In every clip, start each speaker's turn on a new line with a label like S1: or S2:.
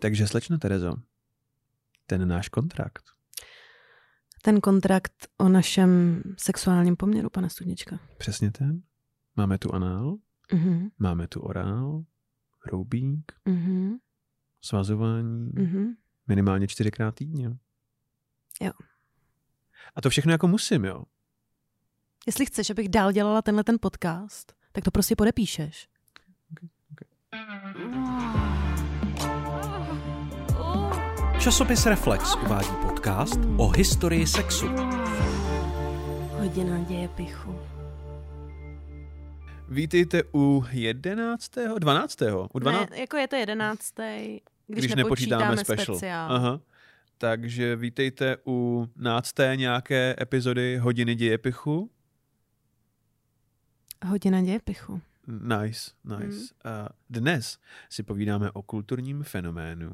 S1: Takže slečno Terezo, ten náš kontrakt.
S2: Ten kontrakt o našem sexuálním poměru, pane Studnička.
S1: Přesně ten. Máme tu anál,
S2: Mhm.
S1: máme tu orál, roubík,
S2: Mhm.
S1: svazování,
S2: Mhm.
S1: minimálně čtyřikrát týdně.
S2: Jo.
S1: A to všechno jako musím, jo.
S2: Jestli chceš, abych dál dělala tenhle ten podcast, tak to prostě podepíšeš.
S3: Časopis Reflex uvádí podcast o historii sexu.
S2: Hodina děje pichu.
S1: Vítejte u 11. 12. U 12.
S2: Ne, jako je to jedenáctý, když,
S1: když
S2: nepočítáme,
S1: nepočítáme special.
S2: speciál.
S1: Aha. Takže vítejte u nácté nějaké epizody Hodiny dějepichu.
S2: Hodina děje pichu.
S1: Nice, nice. A dnes si povídáme o kulturním fenoménu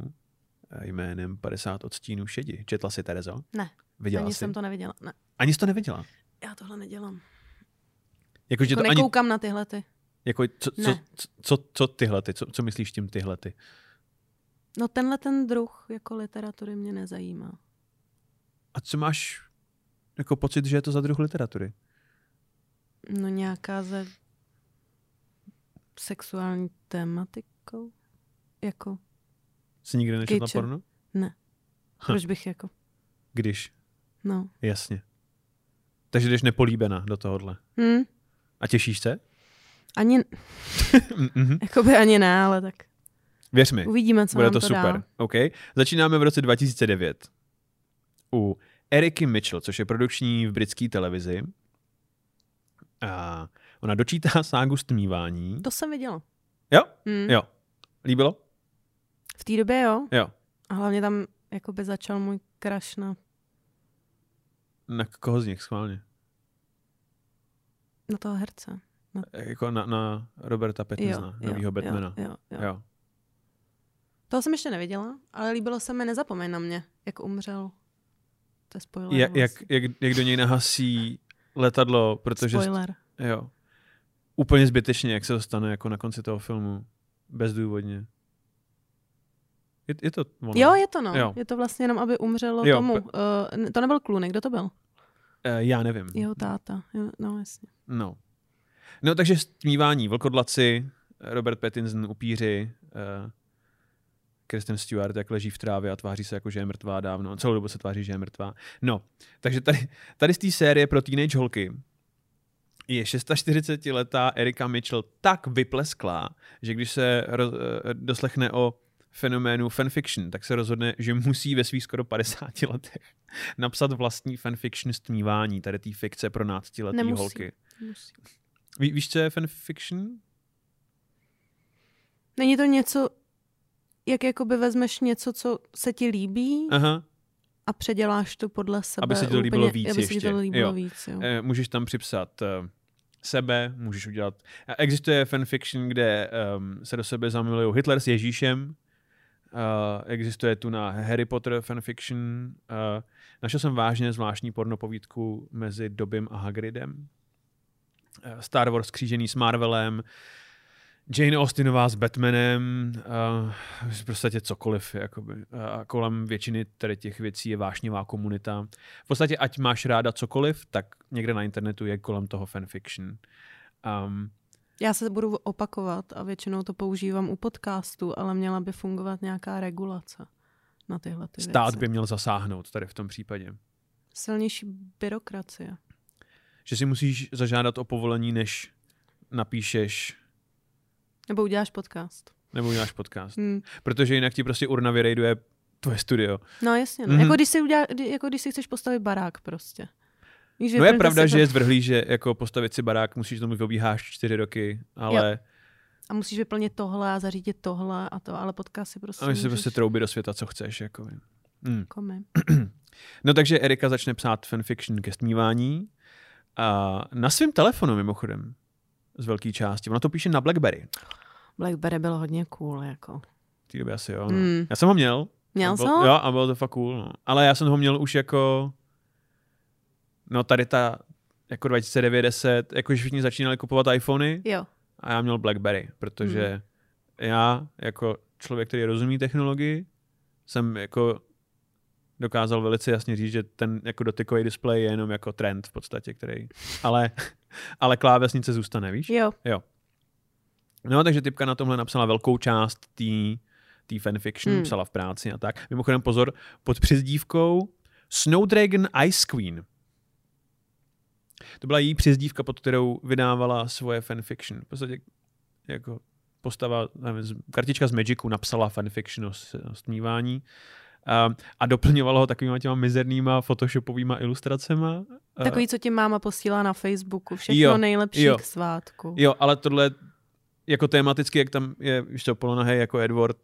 S1: jménem 50 odstínů šedi. Četla si, Terezo?
S2: Ne,
S1: Viděla
S2: ani
S1: jsi?
S2: jsem to neviděla. Ne,
S1: Ani jsi to neviděla?
S2: já tohle nedělám.
S1: Jako, že
S2: Jako
S1: to ani,
S2: nekoukám na tyhle ty.
S1: jako, co, co,
S2: Ne.
S1: co, co, co tyhle, ty, co, co myslíš tím tyhle? Ty?
S2: No tenhle ten druh jako literatury mě nezajímá.
S1: A co máš jako pocit, že je to za druh literatury?
S2: No nějaká ze sexuální tématikou? Jako,
S1: Jsi nikdy nečetla
S2: Kejče.
S1: porno?
S2: ne. Proč bych jako,
S1: Když,
S2: no.
S1: jasně. Takže jdeš nepolíbená do tohohle.
S2: Hm,
S1: A těšíš se?
S2: ani,
S1: Mhm.
S2: jakoby ani ne, ale tak
S1: Věř mi,
S2: uvidíme, co
S1: bude
S2: nám
S1: to
S2: to
S1: super.
S2: dá.
S1: OK. Začínáme v roce 2009 u Eriky Mitchell, což je produkční v britské televizi. A ona dočítá ságu stmívání.
S2: To jsem viděla.
S1: Jo?
S2: Hm.
S1: Jo. Líbilo?
S2: V té době jo.
S1: Jo.
S2: A hlavně tam jakoby začal můj crush na,
S1: Na koho z nich schválně?
S2: na toho herce.
S1: Jako na, na Roberta Pattinsona, novýho Batmana.
S2: Jo, jo, jo.
S1: jo.
S2: Toho jsem ještě neviděla, ale líbilo se mi Nezapomeň na mě, jak umřel. To je spoiler.
S1: Jak, jak, jak, jak do něj nahasí letadlo, protože...
S2: Spoiler.
S1: Jo. Úplně zbytečně, jak se to stane jako na konci toho filmu. Bezdůvodně. Je, je to ono?
S2: Jo, je to no.
S1: Jo.
S2: Je to vlastně jenom, aby umřelo
S1: Jo,
S2: tomu.
S1: pe-
S2: Uh, to nebyl Clooney, kdo to byl?
S1: Eh, já nevím.
S2: Jeho táta. Jo, no, jasně.
S1: No. No, takže stmívání, vlkodlaci, Robert Pattinson, upíři, uh, Kristen Stewart, jak leží v trávě a tváří se jako, že je mrtvá dávno. Celou dobu se tváří, že je mrtvá. No, takže tady, tady z té série pro teenage holky je 46-letá Erika Mitchell tak vyplesklá, že když se roz, eh, doslechne o fenoménu fanfiction, tak se rozhodne, že musí ve svých skoro 50 letech napsat vlastní fanfiction stmívání, tady té fikce pro náctiletý
S2: Nemusí.
S1: holky.
S2: Musí.
S1: Ví, víš, co je fanfiction?
S2: Není to něco, jak jakoby vezmeš něco, co se ti líbí
S1: Aha.
S2: a předěláš to podle sebe.
S1: Aby se ti to líbilo
S2: úplně,
S1: víc
S2: aby se
S1: ještě.
S2: to líbilo
S1: Jo.
S2: víc, jo.
S1: Eh, můžeš tam připsat eh, sebe, můžeš udělat... eh, Existuje fanfiction, kde um, se do sebe zamilují Hitler s Ježíšem, existuje tu na Harry Potter fanfiction. Uh, našel jsem vážně zvláštní pornopovídku mezi Dobym a Hagridem. Uh, Star Wars křížený s Marvelem. Jane Austenová s Batmanem. Uh, podstatě cokoliv. Jakoby. Uh, kolem většiny tady těch věcí je vášnivá komunita. V podstatě, ať máš ráda cokoliv, tak někde na internetu je kolem toho fanfiction. Um,
S2: Já se budu opakovat a většinou to používám u podcastu, ale měla by fungovat nějaká regulace na tyhle ty
S1: stát
S2: věci.
S1: by měl zasáhnout tady v tom případě.
S2: Silnější byrokracie.
S1: Že si musíš zažádat o povolení, než napíšeš
S2: Nebo uděláš podcast.
S1: nebo uděláš podcast.
S2: Hmm.
S1: Protože jinak ti prostě urna vyrejduje tvoje studio.
S2: No jasně, no.
S1: Mhm.
S2: jako, když si udělá, jako když si chceš postavit barák prostě. Víš,
S1: No je pravda,
S2: si
S1: že
S2: to-
S1: je zvrhlý, že jako postavit si barák musíš tomu obíháš čtyři roky, ale
S2: A musíš vyplnit tohle a zařídit tohle a to, ale podcast si prostě
S1: a my si prostě trouby do světa, co chceš. Jako. Hmm. No takže Erika začne psát fanfiction ke stmívání a na svém telefonu mimochodem z velké části. Ona to píše na Blackberry.
S2: Blackberry bylo hodně cool, jako.
S1: V té době asi jo. No.
S2: Mm.
S1: Já jsem ho měl.
S2: Měl
S1: byl,
S2: ho?
S1: Jo, a bylo to fakt cool. No. Ale já jsem ho měl už jako no tady ta jako 2009-10, jako že všichni začínali kupovat iPhony
S2: Jo.
S1: a já měl Blackberry, protože já jako člověk, který rozumí technologii, jsem jako dokázal velice jasně říct, že ten jako dotykový displej je jenom jako trend v podstatě, který, ale, ale klávesnice zůstane, víš?
S2: Jo.
S1: Jo. No, takže typka na tomhle napsala velkou část té tý fanfiction,
S2: Hmm.
S1: hmm. psala v práci a tak. Mimochodem pozor, pod přezdívkou Snowdragon Ice Queen. To byla její přezdívka, pod kterou vydávala svoje fanfiction. V podstatě jako postava, nevím, kartička z Magicu napsala fanfiction o, s- o stmívání a, a doplňovala ho takovýma těma mizernýma photoshopovýma ilustracema.
S2: Takový, co ti máma posílá na Facebooku. Všechno
S1: Jo,
S2: nejlepší
S1: jo.
S2: k svátku.
S1: Jo, ale tohle jako tematicky, jak tam je, víš co, polonahej jako Edward,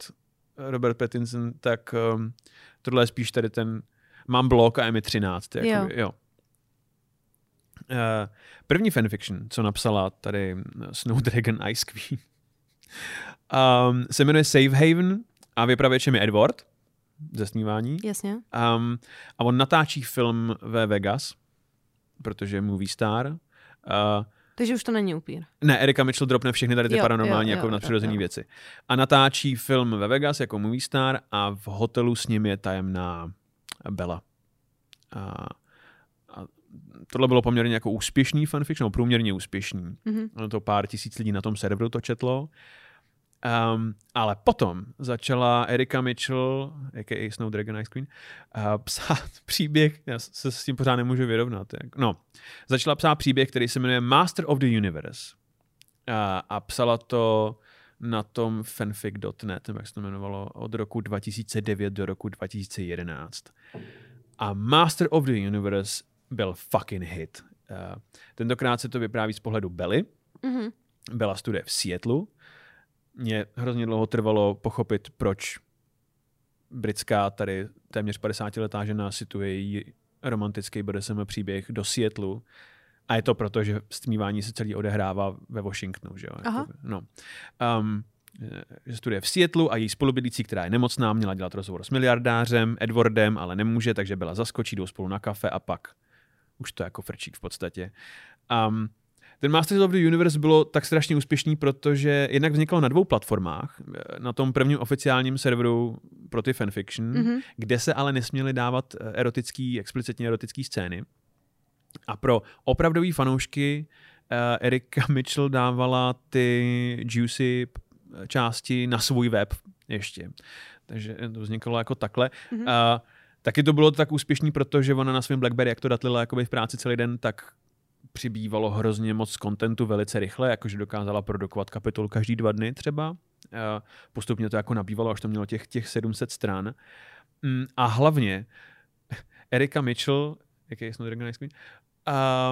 S1: Robert Pattinson, tak um, tohle je spíš tady ten, mám blok a je mi 13. Jako,
S2: Jo.
S1: jo. Uh, první fanfiction, co napsala tady Snowdragon Ice Queen, um, se jmenuje Safe Haven a vypravěčem je Edward ze snívání.
S2: Jasně.
S1: Um, a on natáčí film ve Vegas, protože je movie star. Uh,
S2: Takže už to není upír.
S1: ne, Erika Mitchell dropne všechny tady ty
S2: Jo,
S1: paranormální
S2: jo,
S1: jako
S2: jo,
S1: nadpřirozené
S2: jo, jo.
S1: věci. A natáčí film ve Vegas jako movie star a v hotelu s ním je tajemná Bella. A tohle bylo poměrně jako úspěšný fanfiction, nebo průměrně úspěšný.
S2: Mhm.
S1: Ono to pár tisíc lidí na tom serveru to četlo. Um, ale potom začala Erika Mitchell, a.k.a. Snowdragon Ice Queen, uh, psát příběh, já se s tím pořád nemůžu vyrovnat. Jak, no, začala psát příběh, který se jmenuje Master of the Universe. A, a psala to na tom fanfic.net, nebo jak se to jmenovalo, od roku 2009 do roku 2011. A Master of the Universe byl fucking hit. Uh, tentokrát se to vypráví z pohledu Belly,
S2: Mhm.
S1: byla studie v Seattlu. Mě hrozně dlouho trvalo pochopit, proč britská tady téměř 50-letá žena situuje její romantický BDSM příběh do Seattlu. A je to proto, že stmívání se celý odehrává ve Washingtonu. Že jo?
S2: Aha.
S1: No. um, že studuje v Seattlu a její spolubydlící, která je nemocná, měla dělat rozhovor s miliardářem, Edwardem, ale nemůže, takže byla zaskočí, jdou spolu na kafe a pak už to jako frčí v podstatě. Um, ten Masters of the Universe bylo tak strašně úspěšný, protože jednak vzniklo na dvou platformách. Na tom prvním oficiálním serveru pro ty fanfiction,
S2: Mhm.
S1: mm-hmm. kde se ale nesměly dávat eh, erotický, explicitně erotický scény. A pro opravdový fanoušky uh, Erika Mitchell dávala ty juicy p- části na svůj web ještě. Takže to vzniklo jako takhle.
S2: Mhm.
S1: Mm-hmm. Uh, taky to bylo tak úspěšný, protože ona na svém Blackberry, jak to datlila jakoby v práci celý den, tak přibývalo hrozně moc kontentu velice rychle, jakože dokázala produkovat kapitol každý dva dny třeba. Eh, Postupně to jako nabývalo, až to mělo těch, těch 700 stran. Mm, A hlavně Erika Mitchell, jaký je Snowdragon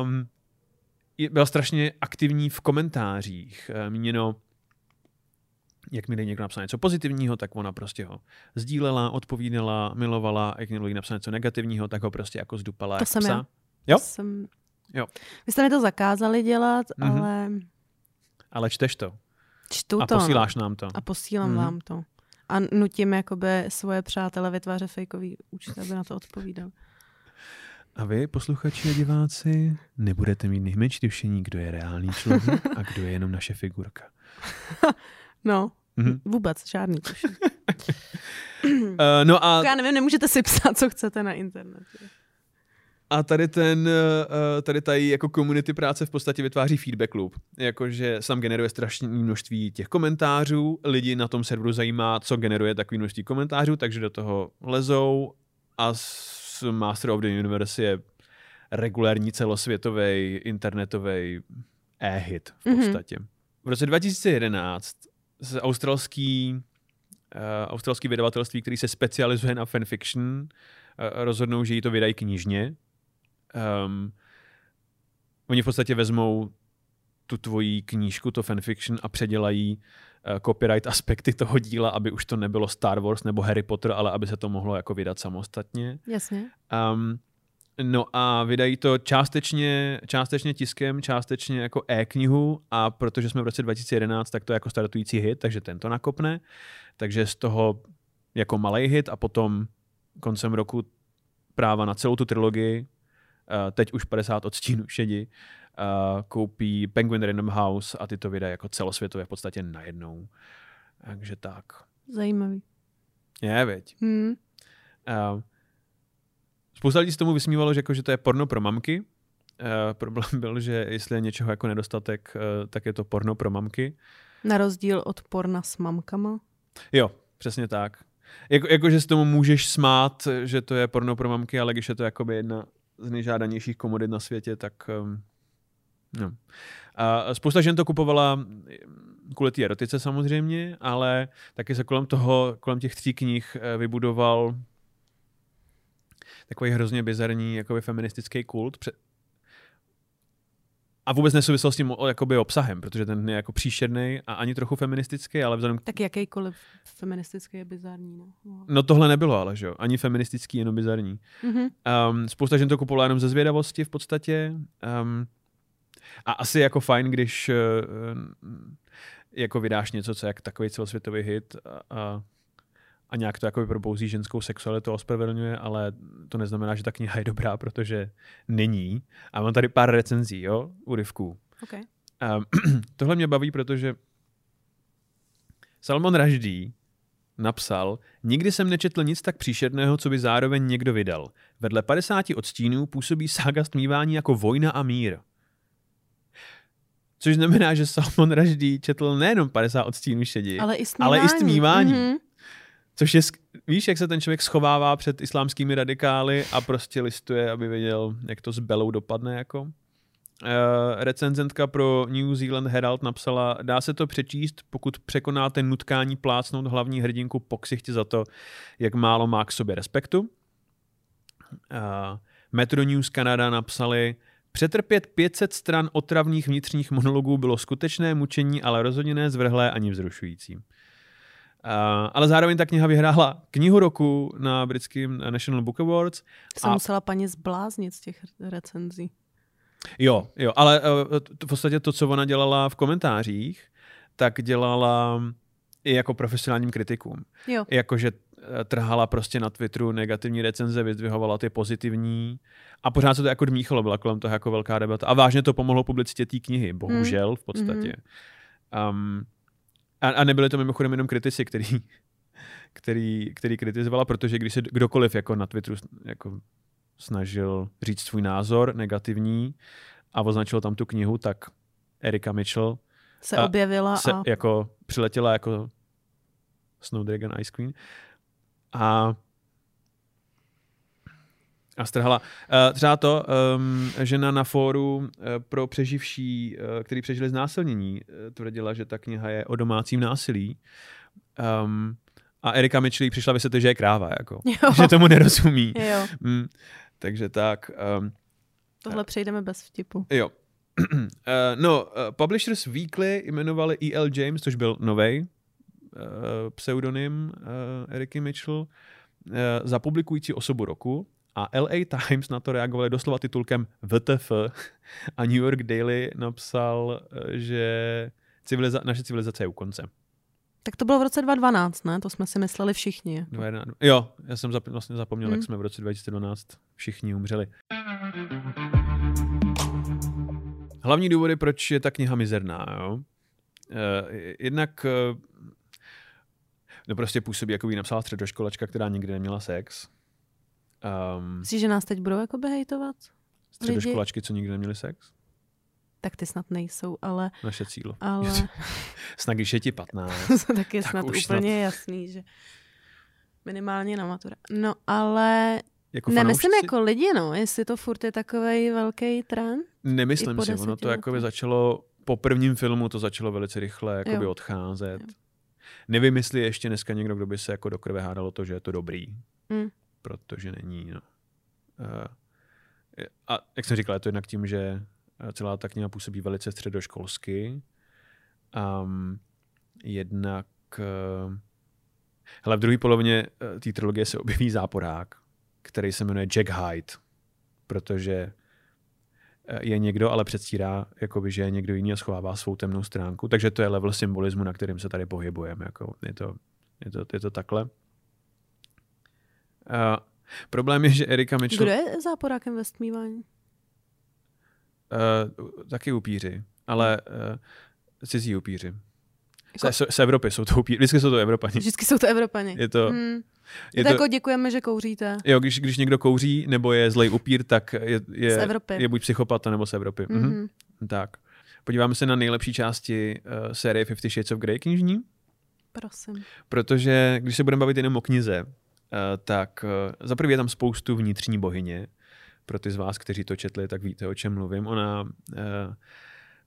S1: um, je- byla strašně aktivní v komentářích. Eh, Míněno, jak mi někdo napsal něco pozitivního, tak ona prostě ho sdílela, odpovídala, milovala, jak někdo jí napsal něco negativního, tak ho prostě jako zdupala
S2: To
S1: jak
S2: jsem
S1: psa.
S2: já.
S1: Jo?
S2: Jsem...
S1: Jo.
S2: Vy jste mi to zakázali dělat,
S1: Mhm.
S2: ale
S1: Ale čteš to
S2: čtu
S1: a
S2: to. no.
S1: posíláš nám to.
S2: A posílám
S1: Mhm.
S2: vám to. A nutím jakoby svoje přátele vytvářet fejkový účet, aby na to odpovídal.
S1: A vy, posluchači a diváci, nebudete mít nejmenší tušení, kdo je reálný člověk a kdo je jenom naše figurka.
S2: No,
S1: Mhm.
S2: vůbec žádný.
S1: Uh, no a,
S2: Já nevím, nemůžete si psát, co chcete na internetu.
S1: a tady ten, uh, tady tady jako community práce v podstatě vytváří feedback loop. Jakože sam generuje strašné množství těch komentářů, lidi na tom serveru zajímá, co generuje takové množství komentářů, takže do toho lezou a s Master of the Universe je regulární celosvětový internetový e-hit v
S2: Mhm.
S1: podstatě. Mm-hmm. V roce 2011 se australský, uh, australský vydavatelství, který se specializuje na fanfiction, uh, rozhodnou, že jí to vydají knižně. Um, oni v podstatě vezmou tu tvoji knížku, to fanfiction a předělají uh, copyright aspekty toho díla, aby už to nebylo Star Wars nebo Harry Potter, ale aby se to mohlo jako vydat samostatně.
S2: Jasně.
S1: Um, no a vydají to částečně, částečně tiskem, částečně jako e-knihu a protože jsme v roce 2011, tak to je jako startující hit, takže ten to nakopne. Takže z toho jako malý hit a potom koncem roku práva na celou tu trilogii, uh, teď už 50 odstínů šedi, uh, koupí Penguin Random House a ty to vydají jako celosvětově v podstatě najednou. Takže tak.
S2: Zajímavý.
S1: Je, veď.
S2: Hmm.
S1: Uh, spousta lidí se tomu vysmívalo, že, jako, že to je porno pro mamky. Uh, problém byl, že jestli je něčeho jako nedostatek, uh, tak je to porno pro mamky.
S2: Na rozdíl od porna s mamkama.
S1: Jo, přesně tak. Jako, jako, že s tomu můžeš smát, že to je porno pro mamky, ale když je to jakoby jedna z nejžádanějších komodit na světě, tak um, no. A spousta žen to kupovala kvůli té erotice samozřejmě, ale taky se kolem toho, kolem těch tří knih eh, vybudoval takový hrozně bizarní jakoby feministický kult. A vůbec nesouvisel s tím jakoby obsahem, protože ten je jako příšerný a ani trochu feministický, ale vzhledem k...
S2: Tak jakýkoliv feministický je bizarní. No,
S1: no tohle nebylo ale, že jo? Ani feministický, jenom bizarní. Mm-hmm. Um, spousta žen to kupovala jenom ze zvědavosti v podstatě. Um, a asi jako fajn, když uh, jako vydáš něco, co je jak takový celosvětový hit a, a a nějak to jako probouzí ženskou sexualitu ospravedlňuje, ale to neznamená, že ta kniha je dobrá, protože není. A mám tady pár recenzí, jo, úryvků.
S2: Okay.
S1: Um, tohle mě baví, protože Salman Rushdie napsal, nikdy jsem nečetl nic tak příšerného, co by zároveň někdo vydal. Vedle 50 odstínů působí sága stmívání jako vojna a mír. Což znamená, že Salman Rushdie četl nejenom 50 odstínů šedí,
S2: ale i stmívání.
S1: Ale i stmívání. Mm-hmm. Což je, víš, jak se ten člověk schovává před islámskými radikály a prostě listuje, aby věděl, jak to s Belou dopadne jako. Uh, recenzentka pro New Zealand Herald napsala, dá se to přečíst, pokud překonáte nutkání plácnout hlavní hrdinku po ksichtě za to, jak málo má k sobě respektu. Uh, Metro News Canada napsali, Přetrpět 500 stran otravných vnitřních monologů bylo skutečné mučení, ale rozhodně ne zvrhlé ani vzrušující. Uh, ale zároveň ta kniha vyhrála knihu roku na britském National Book Awards.
S2: Se a... musela paní zbláznit z těch recenzí.
S1: Jo, jo, ale uh, v podstatě to, co ona dělala v komentářích, tak dělala i jako profesionálním kritikům.
S2: Jo.
S1: Jakože eh, trhala prostě na Twitteru negativní recenze, vyzdvihovala ty pozitivní a pořád se to jako dmíchalo, byla kolem toho jako velká debata. A vážně to pomohlo publicitě té knihy, bohužel v podstatě. Hmm. Um, a, a nebyly to mimochodem jenom kritici, který, který, který kritizovala, protože když se kdokoliv jako na Twitteru jako snažil říct svůj názor negativní a označil tam tu knihu, tak Erika Mitchell
S2: se objevila
S1: se
S2: a...
S1: jako přiletěla jako Snowdragon Ice Queen. A a strhala. Uh, třeba to, um, žena na fóru uh, pro přeživší, uh, který přežili znásilnění, tvrdila, že ta kniha je o domácím násilí. Um, a Erika Mitchell přišla vysvětlit, že je kráva, jako. že tomu nerozumí.
S2: Jo.
S1: Mm, takže tak. Um,
S2: Tohle přejdeme bez vtipu.
S1: Jo. uh, no, uh, Publishers Weekly jmenovali E.L. James, což byl nový uh, pseudonym uh, Eriky Mitchell, uh, za publikující osobu roku a LA Times na to reagovali doslova titulkem VTF a New York Daily napsal, že civiliza- naše civilizace je u konce.
S2: Tak to bylo v roce 2012, ne? To jsme si mysleli všichni.
S1: Jo, já jsem zap- vlastně zapomněl, hmm. jak jsme v roce 2012 všichni umřeli. Hlavní důvody, proč je ta kniha mizerná, jo? Uh, jednak uh, no prostě působí, jako by napsala středoškolačka, která nikdy neměla sex.
S2: Um, Myslíš, že nás teď budou jako hejtovat?
S1: Středoškolačky, co nikdy neměli sex?
S2: Tak ty snad nejsou, ale...
S1: Naše cílo.
S2: Ale...
S1: snad když je ti 15.
S2: tak je tak snad úplně snad... jasný, že minimálně na matura. No ale jako Nemyslím jako lidi, no, jestli to furt je takový velký trend.
S1: Nemyslím si, ono to jako by začalo, po prvním filmu to začalo velice rychle jakoby odcházet. Jo. Nevím, jestli ještě dneska někdo, kdo by se jako do krve hádalo to, že je to dobrý. Mm protože není. No. Eh, a jak jsem říkal, je to jednak tím, že eh, celá ta kniha působí velice středoškolsky. Um, jednak uh, hele, v druhé polovině té trilogie se objeví záporák, který se jmenuje Jack Hyde, protože je někdo, ale předstírá, jakoby, že je někdo jiný a schovává svou temnou stránku. Takže to je level symbolismu, na kterým se tady pohybujeme. Jako je, to, je, to, je to takhle. Uh, problém je, že Erika Mitchell...
S2: Kdo je záporákem ve stmívání?
S1: Uh, taky upíři, ale uh, cizí upíři. Jako... Z, z Evropy jsou to upíry. Vždycky jsou to Evropani.
S2: Vždycky jsou to Evropani.
S1: Je to... Hmm.
S2: Je to, jako děkujeme, že kouříte.
S1: Jo, když, když někdo kouří nebo je zlej upír, tak je, je, z Evropy. je buď psychopata nebo z Evropy. Mm-hmm. Mhm. Tak. Podíváme se na nejlepší části uh, série Fifty Shades of Grey knižní.
S2: Prosím.
S1: Protože když se budeme bavit jenom o knize, tak uh, za prvé je tam spoustu vnitřní bohyně. Pro ty z vás, kteří to četli, tak víte, o čem mluvím. Ona, uh,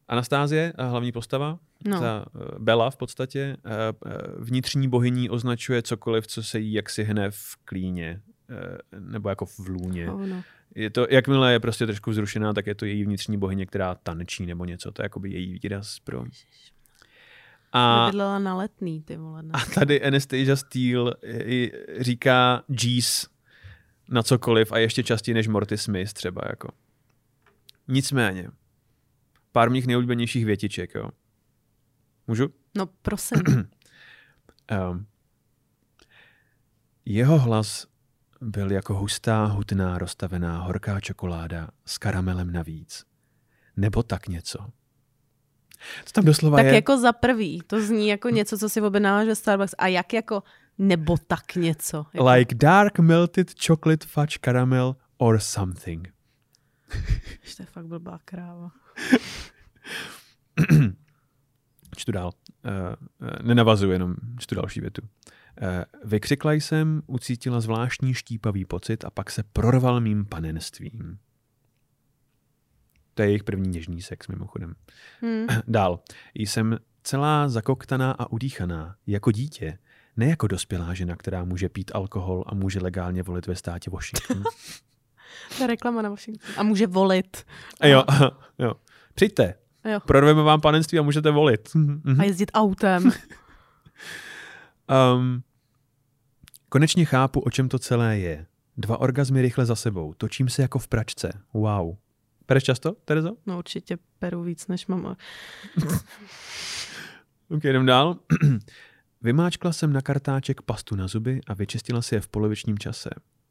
S1: Anastázie, hlavní postava, no. ta Bela v podstatě, vnitřní bohyní označuje cokoliv, co se jí jaksi hne v klíně, nebo jako v lůně. Oh, no je to, jakmile je prostě trošku vzrušená, tak je to její vnitřní bohyně, která tančí nebo něco. To je jakoby její výraz pro...
S2: A, Bydlela na letný, ty vole. Ne?
S1: A tady Anastasia Steele říká G's na cokoliv a ještě častěji než Morty Smith třeba jako. Nicméně, pár mých nejoblíbenějších větiček, jo. Můžu?
S2: No, prosím.
S1: um, jeho hlas byl jako hustá, hutná, roztavená horká čokoláda s karamelem navíc. Nebo tak něco. To tam doslova
S2: tak
S1: je...
S2: jako za prvý, to zní jako něco, co si objednáváš ve Starbucks. A jak jako nebo tak něco?
S1: Jako... Like dark melted chocolate fudge caramel or something.
S2: to je fakt blbá kráva.
S1: čtu dál. Uh, uh, nenavazuji, jenom čtu další větu. Eh, vykřikla jsem, ucítila zvláštní štípavý pocit a pak se prorval mým panenstvím. To je jejich první něžný sex, mimochodem. Hmm. Dál. Jsem celá zakoktaná a udýchaná, jako dítě, ne jako dospělá žena, která může pít alkohol a může legálně volit ve státě Washington.
S2: to je reklama na Washington. A může volit.
S1: A jo, jo. Přijďte. Jo. Prorveme vám panenství a můžete volit.
S2: A jezdit autem.
S1: Um, konečně chápu, o čem to celé je. Dva orgazmy rychle za sebou. Točím se jako v pračce. Wow. Pereš často, Terezo?
S2: No určitě peru víc, než mám.
S1: ok, jdem dál. Vymáčkla jsem na kartáček pastu na zuby a vyčistila si je v polovičním čase.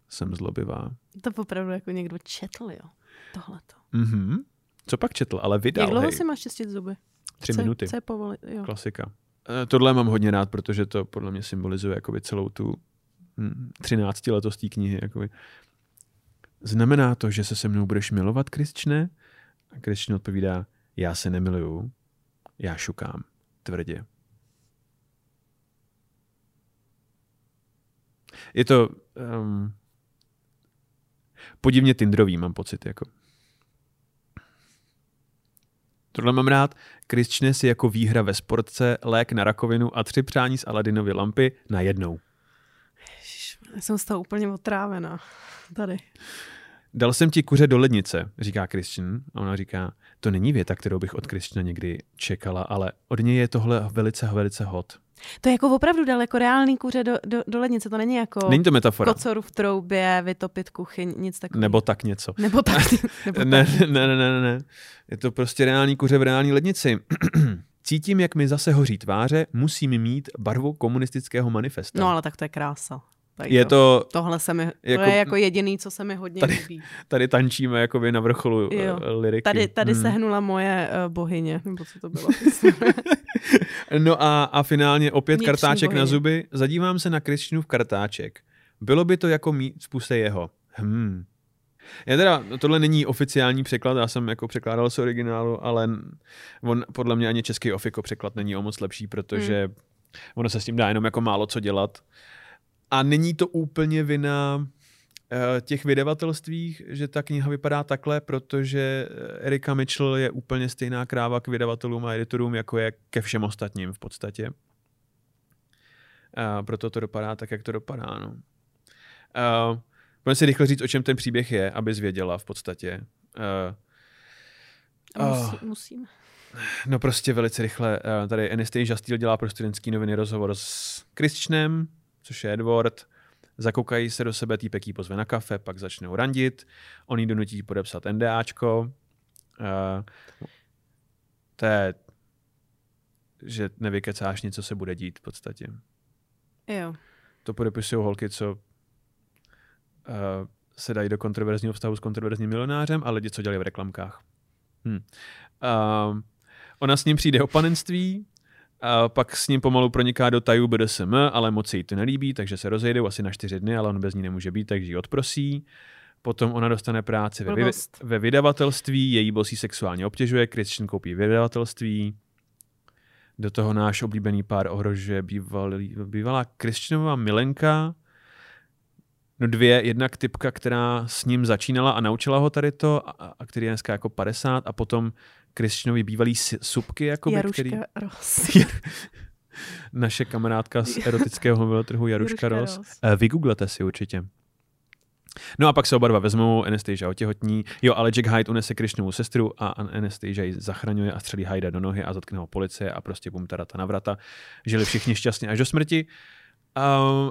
S1: Jsem zlobivá.
S2: To opravdu jako někdo četl, jo? Tohleto.
S1: Mhm. Co pak četl, ale vydal,
S2: Jak dlouho si máš čistit zuby?
S1: Tři
S2: co,
S1: minuty.
S2: Co je povolit, jo.
S1: Klasika. Eh, tohle mám hodně rád, protože to podle mě symbolizuje jakoby celou tu 13 hm, letost té knihy. Jakoby. Znamená to, že se se mnou budeš milovat, Kristčne? A Kristčne odpovídá, já se nemiluju, já šukám, tvrdě. Je to um, podivně tindrový, mám pocit. Jako. Tohle mám rád. Kristčne si jako výhra ve sportce, lék na rakovinu a tři přání z Aladinovy lampy na jednou.
S2: Já jsem z toho úplně otrávená. Tady.
S1: Dal jsem ti kuře do lednice, říká Christian. A ona říká, to není věta, kterou bych od Christiana někdy čekala, ale od něj je tohle velice, velice hot.
S2: To je jako opravdu dal jako reálný kuře do, do, do lednice, to není jako
S1: není to metafora.
S2: kocoru v troubě, vytopit kuchyň, nic takového.
S1: Nebo tak něco.
S2: Nebo tak. nebo
S1: ne, tak. ne, ne, ne, ne. Je to prostě reálný kuře v reální lednici. Cítím, jak mi zase hoří tváře, musím mít barvu komunistického manifesta.
S2: No ale tak to je krása.
S1: Tady je to,
S2: tohle se mi, jako, to je jako jediný, co se mi hodně
S1: tady,
S2: líbí.
S1: Tady tančíme jako na vrcholu jo. uh, liriky.
S2: Tady, tady hmm. sehnula moje uh, bohyně, nebo co to bylo.
S1: no a, a finálně opět Vnitřní kartáček bohyně. na zuby. Zadívám se na v kartáček. Bylo by to jako mít v puse jeho. Hmm. Já teda, tohle není oficiální překlad, já jsem jako překládal z originálu, ale on podle mě ani český ofiko překlad není o moc lepší, protože hmm. ono se s tím dá jenom jako málo co dělat. A není to úplně vina eh, těch vydavatelstvích, že ta kniha vypadá takhle, protože eh, Erika Mitchell je úplně stejná kráva k vydavatelům a editorům, jako je ke všem ostatním v podstatě. A proto to dopadá tak, jak to dopadá. No. Pojďme si rychle říct, o čem ten příběh je, aby zvěděla v podstatě.
S2: Uh, Musí, uh, musíme.
S1: No prostě velice rychle. Uh, tady Anastasia Steele dělá pro studentský noviny rozhovor s Christianem, což je Edward. Zakoukají se do sebe, týpek jí pozve na kafe, pak začnou randit. On jí donutí podepsat NDAčko. Uh, to je, že nevykecáš něco, se bude dít v podstatě.
S2: Jo.
S1: To podepisují holky, co uh, se dají do kontroverzního vztahu s kontroverzním milionářem a lidi, co dělají v reklamkách. Hm. Uh, ona s ním přijde o panenství, A pak s ním pomalu proniká do tajů BDSM, ale moc se jí to nelíbí, takže se rozejdou asi na čtyři dny, ale on bez ní nemůže být, takže ji odprosí. Potom ona dostane práci ve, ve vydavatelství, její bosí sexuálně obtěžuje, Christian koupí vydavatelství, do toho náš oblíbený pár ohrožuje bývalý, bývalá Christianová milenka, no dvě, jednak typka, která s ním začínala a naučila ho tady to, a, a který je dneska jako 50, a potom Christianovi bývalý subky, jakoby,
S2: Jaruška
S1: který...
S2: Ross.
S1: Naše kamarádka z erotického veletrhu Jaruška, Jaruška Ross. Ross. Eh, vygooglete si určitě. No a pak se oba dva vezmou, Anastasia otěhotní, jo, ale Jack Hyde unese Krishnovu sestru a Anastasia ji zachraňuje a střelí Hyde do nohy a zatkne ho policie a prostě bum ta navrata. Žili všichni šťastně až do smrti. Uh,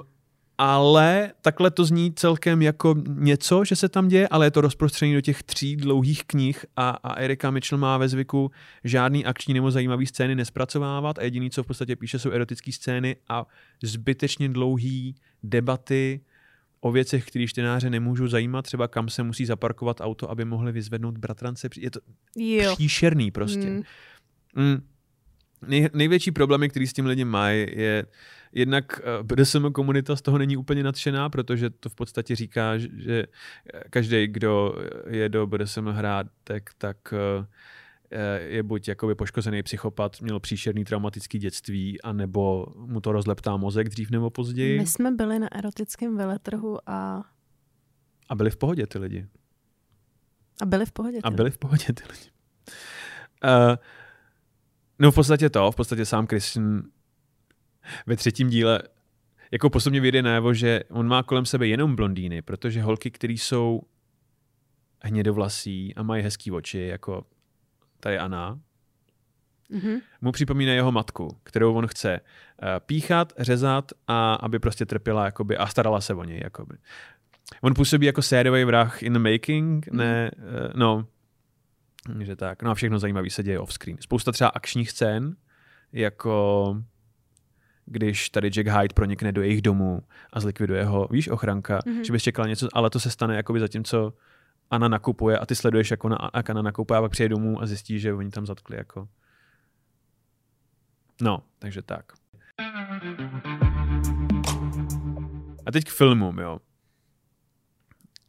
S1: ale takhle to zní celkem jako něco, že se tam děje, ale je to rozprostřený do těch tří dlouhých knih a, a Erika Mitchell má ve zvyku žádný akční nebo zajímavý scény nespracovávat a jediný, co v podstatě píše, jsou erotické scény a zbytečně dlouhý debaty o věcech, které čtenáře nemůžou zajímat, třeba kam se musí zaparkovat auto, aby mohli vyzvednout bratrance. Je to jo. příšerný prostě. Mm. Mm. Nej, největší problémy, který s tím lidi mají, je jednak uh, eh, BDSM komunita z toho není úplně nadšená, protože to v podstatě říká, že každý, kdo je do BDSM hrátek, tak uh, je buď jakoby poškozený psychopat, měl příšerný traumatický dětství, anebo mu to rozleptá mozek dřív nebo později.
S2: My jsme byli na erotickém veletrhu a...
S1: A byli v pohodě ty lidi.
S2: A byli v pohodě.
S1: Ty a byli v pohodě ty lidi. Uh, no v podstatě to, v podstatě sám Christian ve třetím díle jako postupně vyjde najevo, že on má kolem sebe jenom blondýny, protože holky, které jsou hnědovlasí a mají hezký oči, jako tady Anna, mm-hmm. mu připomíná jeho matku, kterou on chce uh, píchat, řezat a aby prostě trpěla jakoby, a starala se o něj. Jakoby. On působí jako sériový vrah in the making, mm-hmm. ne, uh, no, že tak. No a všechno zajímavé se děje off-screen. Spousta třeba akčních scén, jako když tady Jack Hyde pronikne do jejich domů a zlikviduje ho, víš, ochranka, mm-hmm. že bys čekal něco, ale to se stane jakoby zatímco Ana nakupuje a ty sleduješ, jak, ona, jak Ana nakupuje a pak přijde domů a zjistí, že oni tam zatkli jako... No, takže tak. A teď k filmům, jo.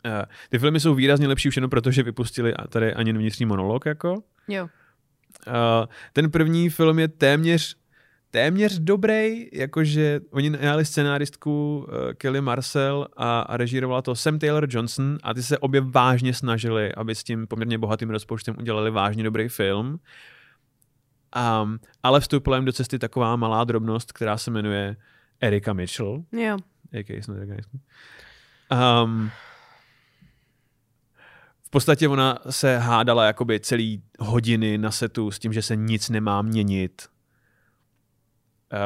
S1: Uh, ty filmy jsou výrazně lepší už jenom proto, že vypustili tady ani vnitřní monolog, jako.
S2: Jo.
S1: Uh, ten první film je téměř téměř dobrý, jakože oni najali scenáristku uh, Kelly Marcel a, a režírovala to Sam Taylor Johnson a ty se obě vážně snažili, aby s tím poměrně bohatým rozpočtem udělali vážně dobrý film. Um, ale vstoupila jim do cesty taková malá drobnost, která se jmenuje Erika Mitchell.
S2: Jo.
S1: Um, v podstatě ona se hádala jakoby celý hodiny na setu s tím, že se nic nemá měnit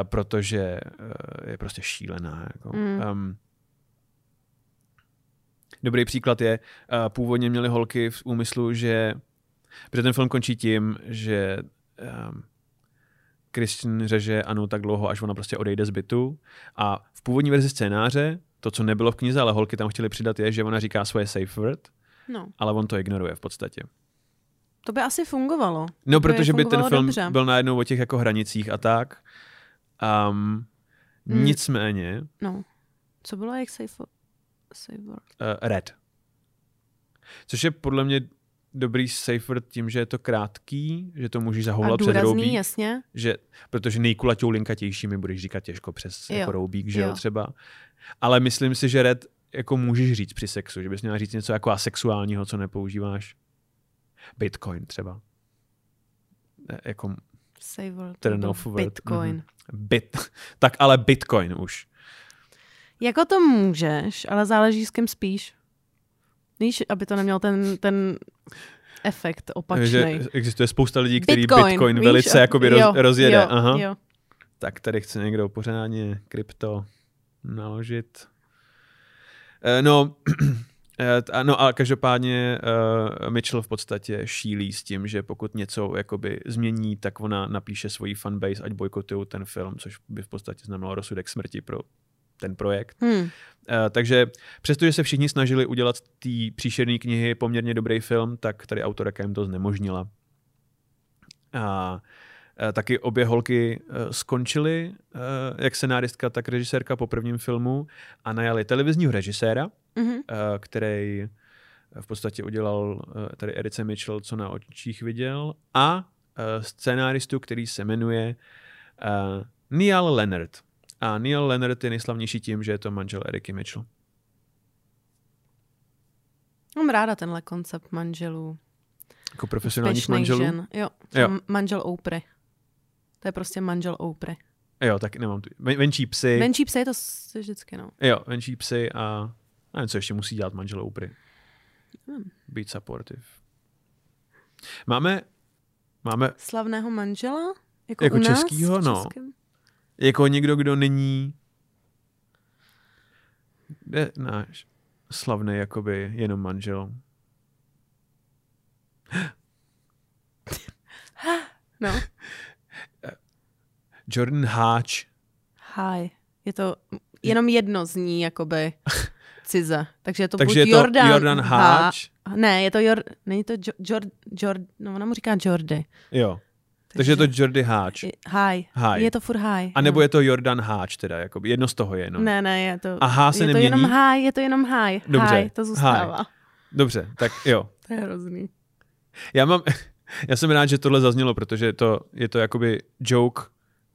S1: protože uh, je prostě šílená. Jako. Mm. Um, dobrý příklad je, uh, původně měli holky v úmyslu, že protože ten film končí tím, že um, Christian řeže Anu tak dlouho, až ona prostě odejde z bytu a v původní verzi scénáře, to, co nebylo v knize, ale holky tam chtěli přidat, je, že ona říká svoje safe word, no. ale on to ignoruje v podstatě.
S2: To by asi fungovalo.
S1: No, protože by ten film dobře. byl najednou o těch jako hranicích a tak. Um, mm. Nicméně...
S2: No. Co bylo jak safe, safe word?
S1: Uh, red. Což je podle mě dobrý safe word tím, že je to krátký, že to můžeš zahoulat přes roubík.
S2: jasně.
S1: Že, protože nejkulaťou linkatější mi budeš říkat těžko přes jo. jako roubík, že jo. jo třeba. Ale myslím si, že red jako můžeš říct při sexu, že bys měla říct něco jako asexuálního, co nepoužíváš. Bitcoin třeba. Jako
S2: Say word.
S1: Turn off word.
S2: Bitcoin. Mm-hmm.
S1: Bit. Tak ale Bitcoin už.
S2: Jako to můžeš, ale záleží s kým spíš. Víš, aby to neměl ten, ten efekt opačný. Že
S1: existuje spousta lidí, kteří Bitcoin, Bitcoin víš, velice jakoby roz, jo, rozjede.
S2: Jo,
S1: Aha.
S2: Jo.
S1: Tak tady chce někdo pořádně krypto naložit. Eh, no, Eh, no a každopádně uh, Mitchell v podstatě šílí s tím, že pokud něco jakoby změní, tak ona napíše svoji fanbase, ať bojkotují ten film, což by v podstatě znamenalo rozsudek smrti pro ten projekt. Hmm. Uh, takže přestože se všichni snažili udělat z té příšerné knihy poměrně dobrý film, tak tady autorka jim to znemožnila. A taky obě holky skončily, jak scenáristka, tak režisérka po prvním filmu a najali televizního režiséra, mm-hmm. který v podstatě udělal tady Erice Mitchell, co na očích viděl, a scénáristu, který se jmenuje Neil Leonard. A Neil Leonard je nejslavnější tím, že je to manžel Eriky Mitchell.
S2: Mám ráda tenhle koncept manželů.
S1: Jako profesionálních manželů? Žen.
S2: Jo, jo. manžel Oprah. To je prostě manžel Oprah.
S1: Jo, tak nemám tu. Venčí psy.
S2: Venčí psy je to vždycky, no.
S1: Jo, venčí psy a nevím, co ještě musí dělat manžel Oprah. Hmm. Být supportive. Máme, máme...
S2: Slavného manžela? Jako, jako u nás, českýho,
S1: no. Jako někdo, kdo není je náš slavný jakoby jenom manžel.
S2: No.
S1: Jordan Hatch.
S2: Hi. Je to jenom jedno z ní, jakoby cize. Takže je to
S1: Takže
S2: buď
S1: je to
S2: Jordan,
S1: Jordan Hatch.
S2: Ha, ne, je to Jor, není to Jord, Jord, no ona mu říká Jordy.
S1: Jo. Takže, Takže je to Jordy Hatch.
S2: Hi. hi. Je to furt hi.
S1: A nebo no. je to Jordan Hatch teda, jakoby. jedno z toho je jenom.
S2: Ne, ne, je to,
S1: a H se
S2: je
S1: nemění?
S2: to jenom hi, je to jenom hi. Dobře. Hi, to zůstává. Hi.
S1: Dobře, tak jo.
S2: to je hrozný.
S1: Já mám, já jsem rád, že tohle zaznělo, protože to, je to jakoby joke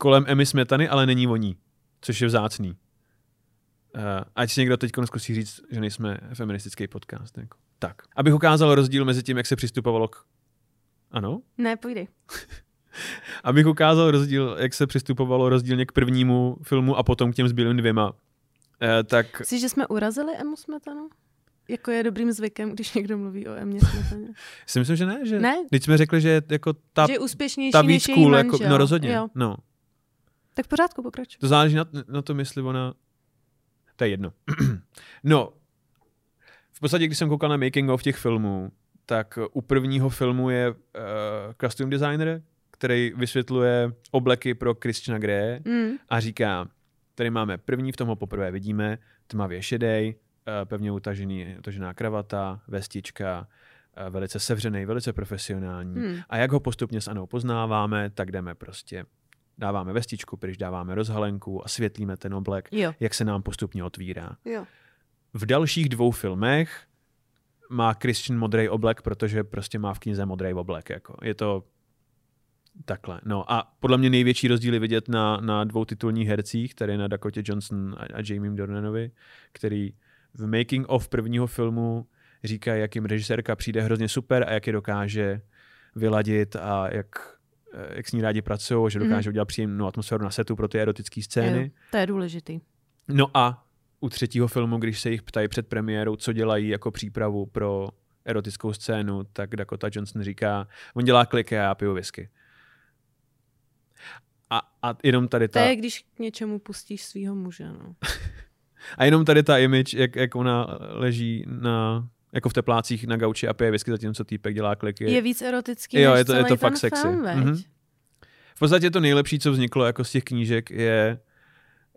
S1: kolem Emmy Smetany, ale není voní, což je vzácný. Uh, ať si někdo teď zkusí říct, že nejsme feministický podcast. Jako. Tak. Abych ukázal rozdíl mezi tím, jak se přistupovalo k... Ano?
S2: Ne, půjde.
S1: Abych ukázal rozdíl, jak se přistupovalo rozdílně k prvnímu filmu a potom k těm zbylým dvěma. Uh, tak...
S2: Myslíš, že jsme urazili Emu Smetanu? Jako je dobrým zvykem, když někdo mluví o Emě Smetaně.
S1: Si myslím, že ne. Že,
S2: ne?
S1: Když jsme řekli, že jako ta,
S2: že je úspěšnější
S1: ta víc
S2: než
S1: cool,
S2: jako,
S1: no rozhodně. Jo. No.
S2: Tak pořádku pokračuj.
S1: To záleží na, na tom, jestli ona... To je jedno. no, v podstatě, když jsem koukal na making of těch filmů, tak u prvního filmu je uh, costume designer, který vysvětluje obleky pro Christiana Grey mm. a říká, tady máme první, v tom ho poprvé vidíme, tmavě šedej, Eh, pevně utažený, utažená kravata, vestička, eh, velice sevřený, velice profesionální. Hmm. A jak ho postupně s Anou poznáváme, tak jdeme prostě dáváme vestičku, když dáváme rozhalenku a světlíme ten oblek, jo. jak se nám postupně otvírá.
S2: Jo.
S1: V dalších dvou filmech má Christian modrý oblek, protože prostě má v knize modrý oblek. Jako. Je to takhle. No a podle mě největší rozdíl je vidět na, na dvou titulních hercích, tady na Dakota Johnson a, a Jamie Dornanovi, který v making of prvního filmu říkají, jak jim režisérka přijde hrozně super a jak je dokáže vyladit a jak, jak s ní rádi pracují, že dokáže mm. udělat příjemnou atmosféru na setu pro ty erotické scény. Jo,
S2: to je důležitý.
S1: No a u třetího filmu, když se jich ptají před premiérou, co dělají jako přípravu pro erotickou scénu, tak Dakota Johnson říká, on dělá kliky a já piju whisky. A, a jenom tady ta...
S2: To je, když k něčemu pustíš svého muže, no.
S1: A jenom tady ta image, jak, jak ona leží na, jako v teplácích na gauči a pije whisky, zatímco týpek dělá kliky.
S2: Je víc erotický
S1: jo,
S2: než
S1: je to,
S2: je
S1: to fakt sexy.
S2: Film, mm-hmm.
S1: V podstatě to nejlepší, co vzniklo jako z těch knížek, je,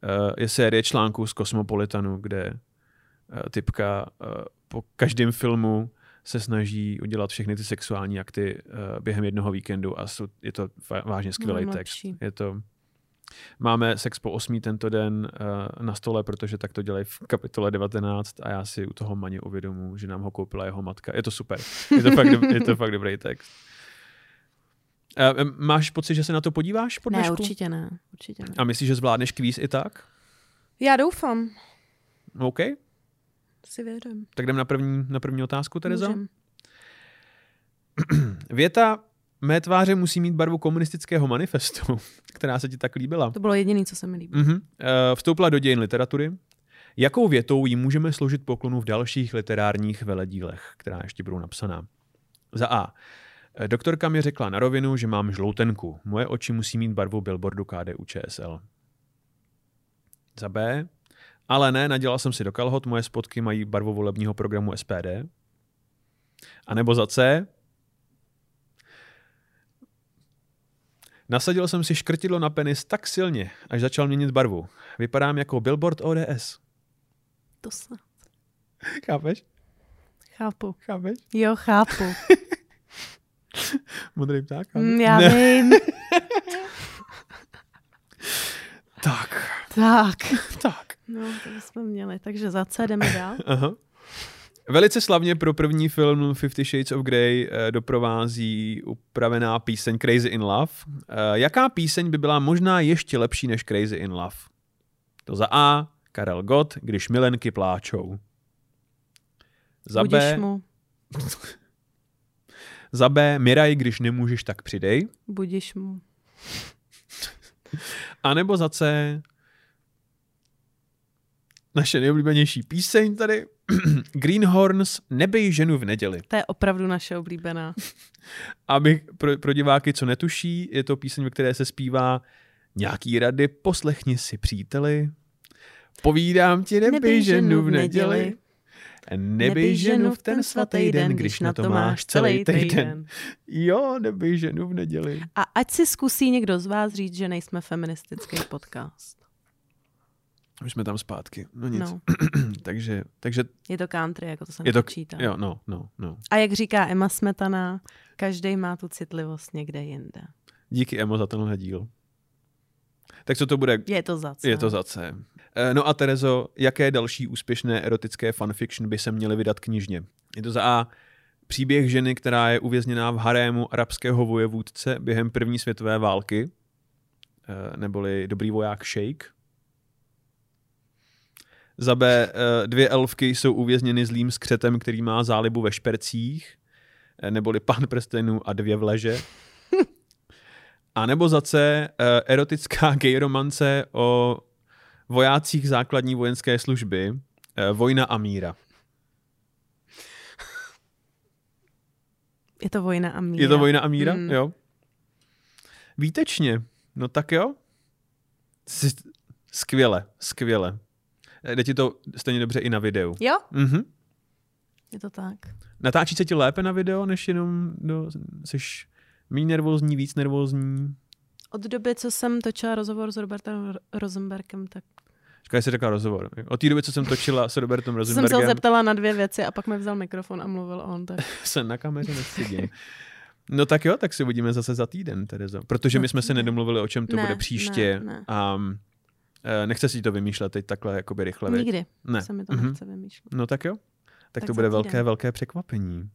S1: uh, je série článků z Cosmopolitanu, kde uh, typka uh, po každém filmu se snaží udělat všechny ty sexuální akty uh, během jednoho víkendu a je to vážně skvělý text. Je to Máme sex po osmý tento den uh, na stole, protože tak to dělají v kapitole 19 a já si u toho maně uvědomu, že nám ho koupila jeho matka. Je to super. Je to fakt, je to fakt dobrý text. Uh, máš pocit, že se na to podíváš po
S2: Ne, určitě ne. Určitě ne.
S1: A myslíš, že zvládneš kvíz i tak?
S2: Já doufám.
S1: OK.
S2: Si věřím.
S1: Tak jdem na první, na první otázku, Tereza. Věta Mé tváře musí mít barvu komunistického manifestu, která se ti tak líbila.
S2: To bylo jediné, co se mi líbilo.
S1: Uh-huh. Vstoupila do dějin literatury. Jakou větou jí můžeme složit poklonu v dalších literárních veledílech, která ještě budou napsaná? Za A. Doktorka mi řekla na rovinu, že mám žloutenku. Moje oči musí mít barvu billboardu KDU ČSL. Za B. Ale ne, nadělal jsem si do kalhot, moje spotky mají barvu volebního programu SPD. A nebo za C. Nasadil jsem si škrtidlo na penis tak silně, až začal měnit barvu. Vypadám jako billboard ODS.
S2: To snad.
S1: Chápeš?
S2: Chápu.
S1: Chápeš?
S2: Jo, chápu.
S1: Modrý pták?
S2: Mm, já ne. vím. tak. Tak.
S1: tak.
S2: No, to jsme měli, takže za C jdeme dál.
S1: Aha. Velice slavně pro první film Fifty Shades of Grey eh, doprovází upravená píseň Crazy in Love. Eh, jaká píseň by byla možná ještě lepší než Crazy in Love? To za A. Karel Gott, když milenky pláčou.
S2: Za Budíš B. Mu.
S1: za B. Miraj, když nemůžeš, tak přidej.
S2: Budíš mu.
S1: A nebo za C. Naše nejoblíbenější píseň tady. Greenhorns, nebej ženu v neděli.
S2: To je opravdu naše oblíbená.
S1: Aby pro, pro diváky, co netuší, je to píseň, ve které se zpívá nějaký rady, poslechni si příteli, povídám ti, nebej, nebej ženu v neděli. neděli. Nebej ženu v ten svatý den, když na to máš celý týden. Jo, nebej ženu v neděli.
S2: A ať si zkusí někdo z vás říct, že nejsme feministický podcast.
S1: Už jsme tam zpátky. No nic. No. takže, takže...
S2: Je to country, jako to jsem je to, počítal.
S1: Jo, no, no, no.
S2: A jak říká Emma Smetana, každý má tu citlivost někde jinde.
S1: Díky Emo za tenhle díl. Tak co to bude?
S2: Je to za C.
S1: Je to za C. Eh, no a Terezo, jaké další úspěšné erotické fanfiction by se měly vydat knižně? Je to za A. Příběh ženy, která je uvězněná v harému arabského vojevůdce během první světové války, eh, neboli dobrý voják Sheikh. Za B. Eh, dvě elfky jsou uvězněny zlým skřetem, který má zálibu ve špercích, neboli pan prstenů a dvě vleže. A nebo za C. Erotická gay romance o vojácích základní vojenské služby, eh, Vojna a míra.
S2: Je to Vojna a míra.
S1: Je to Vojna a míra, mm. jo. Výtečně. No tak jo. Skvěle, skvěle. Jde ti to stejně dobře i na videu.
S2: Jo?
S1: Mhm.
S2: Je to tak.
S1: Natáčí se ti lépe na video, než jenom do, jsi méně nervózní, víc nervózní?
S2: Od doby, co jsem točila rozhovor s Robertem Rosenbergem, tak
S1: Říká, jsi řekla rozhovor. Od té doby, co jsem točila s Robertem Rosenbergem.
S2: Jsem se zeptala na dvě věci a pak mi vzal mikrofon a mluvil on. Tak.
S1: se na kameře nestydím. No tak jo, tak si uvidíme zase za týden, Terezo. Protože my jsme se nedomluvili, o čem to
S2: ne,
S1: bude příště.
S2: Ne, ne.
S1: A e, nechce si to vymýšlet teď takhle jakoby rychle.
S2: Nikdy
S1: ne.
S2: se mi to mm-hmm. nechce vymýšlet.
S1: No tak jo. Tak, tak to bude velké, velké překvapení.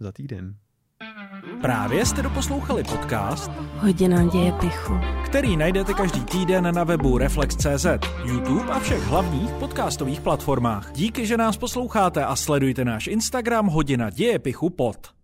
S1: Za týden.
S3: Právě jste doposlouchali podcast
S2: Hodina děje pichu,
S3: který najdete každý týden na webu Reflex.cz, YouTube a všech hlavních podcastových platformách. Díky, že nás posloucháte a sledujte náš Instagram Hodina děje pichu pod.